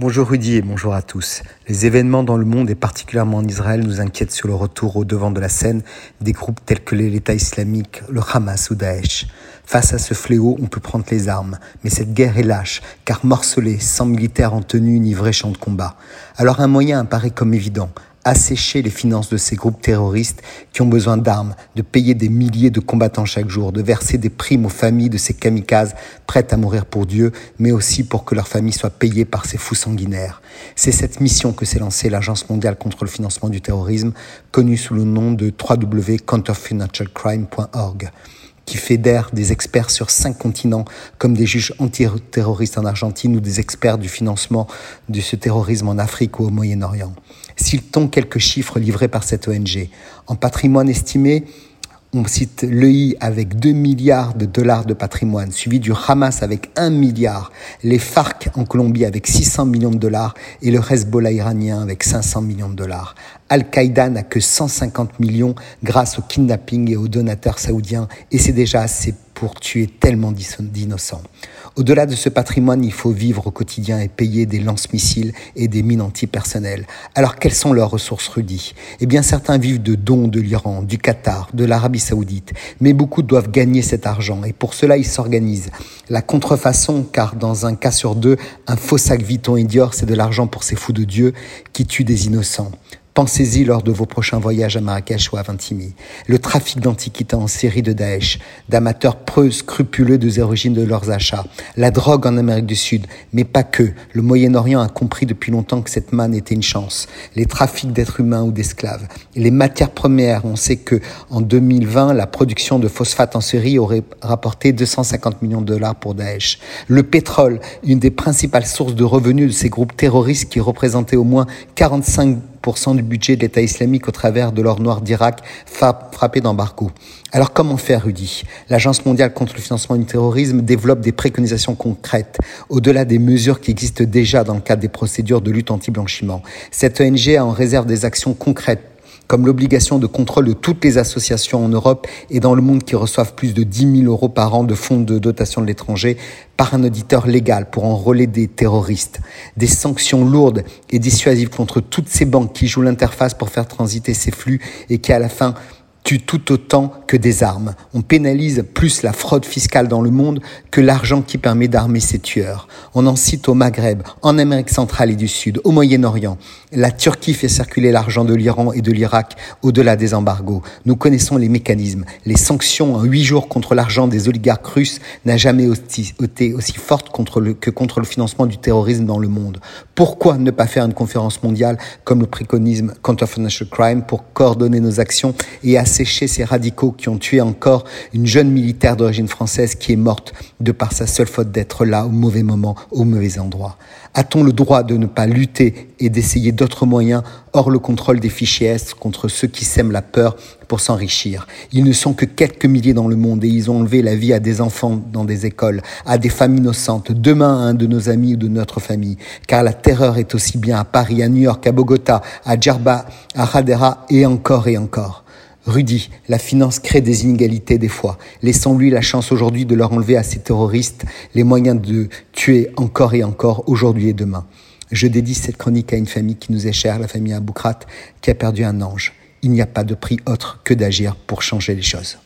Bonjour Rudy et bonjour à tous. Les événements dans le monde et particulièrement en Israël nous inquiètent sur le retour au devant de la scène des groupes tels que l'État islamique, le Hamas ou Daesh. Face à ce fléau, on peut prendre les armes, mais cette guerre est lâche, car morcelée, sans militaires en tenue ni vrai champ de combat. Alors un moyen apparaît comme évident, assécher les finances de ces groupes terroristes qui ont besoin d'armes, de payer des milliers de combattants chaque jour, de verser des primes aux familles de ces kamikazes prêtes à mourir pour Dieu, mais aussi pour que leurs familles soient payées par ces fous sanguinaires. C'est cette mission que s'est lancée l'Agence mondiale contre le financement du terrorisme, connue sous le nom de www.counterfinancialcrime.org qui fédère des experts sur cinq continents, comme des juges antiterroristes en Argentine ou des experts du financement de ce terrorisme en Afrique ou au Moyen-Orient. Citons quelques chiffres livrés par cette ONG. En patrimoine estimé, on cite l'EI avec 2 milliards de dollars de patrimoine, suivi du Hamas avec 1 milliard, les FARC en Colombie avec 600 millions de dollars et le Hezbollah iranien avec 500 millions de dollars. Al-Qaïda n'a que 150 millions grâce au kidnapping et aux donateurs saoudiens et c'est déjà assez pour tuer tellement d'innocents. Au-delà de ce patrimoine, il faut vivre au quotidien et payer des lance-missiles et des mines antipersonnelles. Alors quelles sont leurs ressources Rudy? Eh bien certains vivent de dons de l'Iran, du Qatar, de l'Arabie saoudite, mais beaucoup doivent gagner cet argent et pour cela ils s'organisent. La contrefaçon, car dans un cas sur deux, un faux sac Vuitton et Dior, c'est de l'argent pour ces fous de Dieu qui tuent des innocents. Pensez-y lors de vos prochains voyages à Marrakech ou à Vintimille. Le trafic d'antiquités en série de Daesh, d'amateurs preux scrupuleux des origines de leurs achats, la drogue en Amérique du Sud, mais pas que. Le Moyen-Orient a compris depuis longtemps que cette manne était une chance. Les trafics d'êtres humains ou d'esclaves, les matières premières. On sait que en 2020, la production de phosphate en série aurait rapporté 250 millions de dollars pour Daesh. Le pétrole, une des principales sources de revenus de ces groupes terroristes qui représentaient au moins 45 du budget de l'État islamique au travers de l'or noir d'Irak frappé d'embargo. Alors comment faire, Rudy? L'Agence mondiale contre le financement du terrorisme développe des préconisations concrètes, au-delà des mesures qui existent déjà dans le cadre des procédures de lutte anti-blanchiment. Cette ONG a en réserve des actions concrètes comme l'obligation de contrôle de toutes les associations en Europe et dans le monde qui reçoivent plus de 10 000 euros par an de fonds de dotation de l'étranger par un auditeur légal pour enrôler des terroristes, des sanctions lourdes et dissuasives contre toutes ces banques qui jouent l'interface pour faire transiter ces flux et qui à la fin tue tout autant que des armes. On pénalise plus la fraude fiscale dans le monde que l'argent qui permet d'armer ces tueurs. On en cite au Maghreb, en Amérique centrale et du Sud, au Moyen-Orient. La Turquie fait circuler l'argent de l'Iran et de l'Irak au-delà des embargos. Nous connaissons les mécanismes. Les sanctions en huit jours contre l'argent des oligarques russes n'a jamais été aussi forte que contre le financement du terrorisme dans le monde. Pourquoi ne pas faire une conférence mondiale comme le préconisme Counter Financial Crime pour coordonner nos actions et sécher ces radicaux qui ont tué encore une jeune militaire d'origine française qui est morte de par sa seule faute d'être là au mauvais moment, au mauvais endroit A-t-on le droit de ne pas lutter et d'essayer d'autres moyens hors le contrôle des fichiers S contre ceux qui sèment la peur pour s'enrichir? Ils ne sont que quelques milliers dans le monde et ils ont enlevé la vie à des enfants dans des écoles, à des femmes innocentes, demain à un de nos amis ou de notre famille. Car la terreur est aussi bien à Paris, à New York, à Bogota, à Djerba, à Hadera et encore et encore. Rudy, la finance crée des inégalités des fois. Laissons-lui la chance aujourd'hui de leur enlever à ces terroristes les moyens de tuer encore et encore aujourd'hui et demain. Je dédie cette chronique à une famille qui nous est chère, la famille Aboukrat, qui a perdu un ange. Il n'y a pas de prix autre que d'agir pour changer les choses.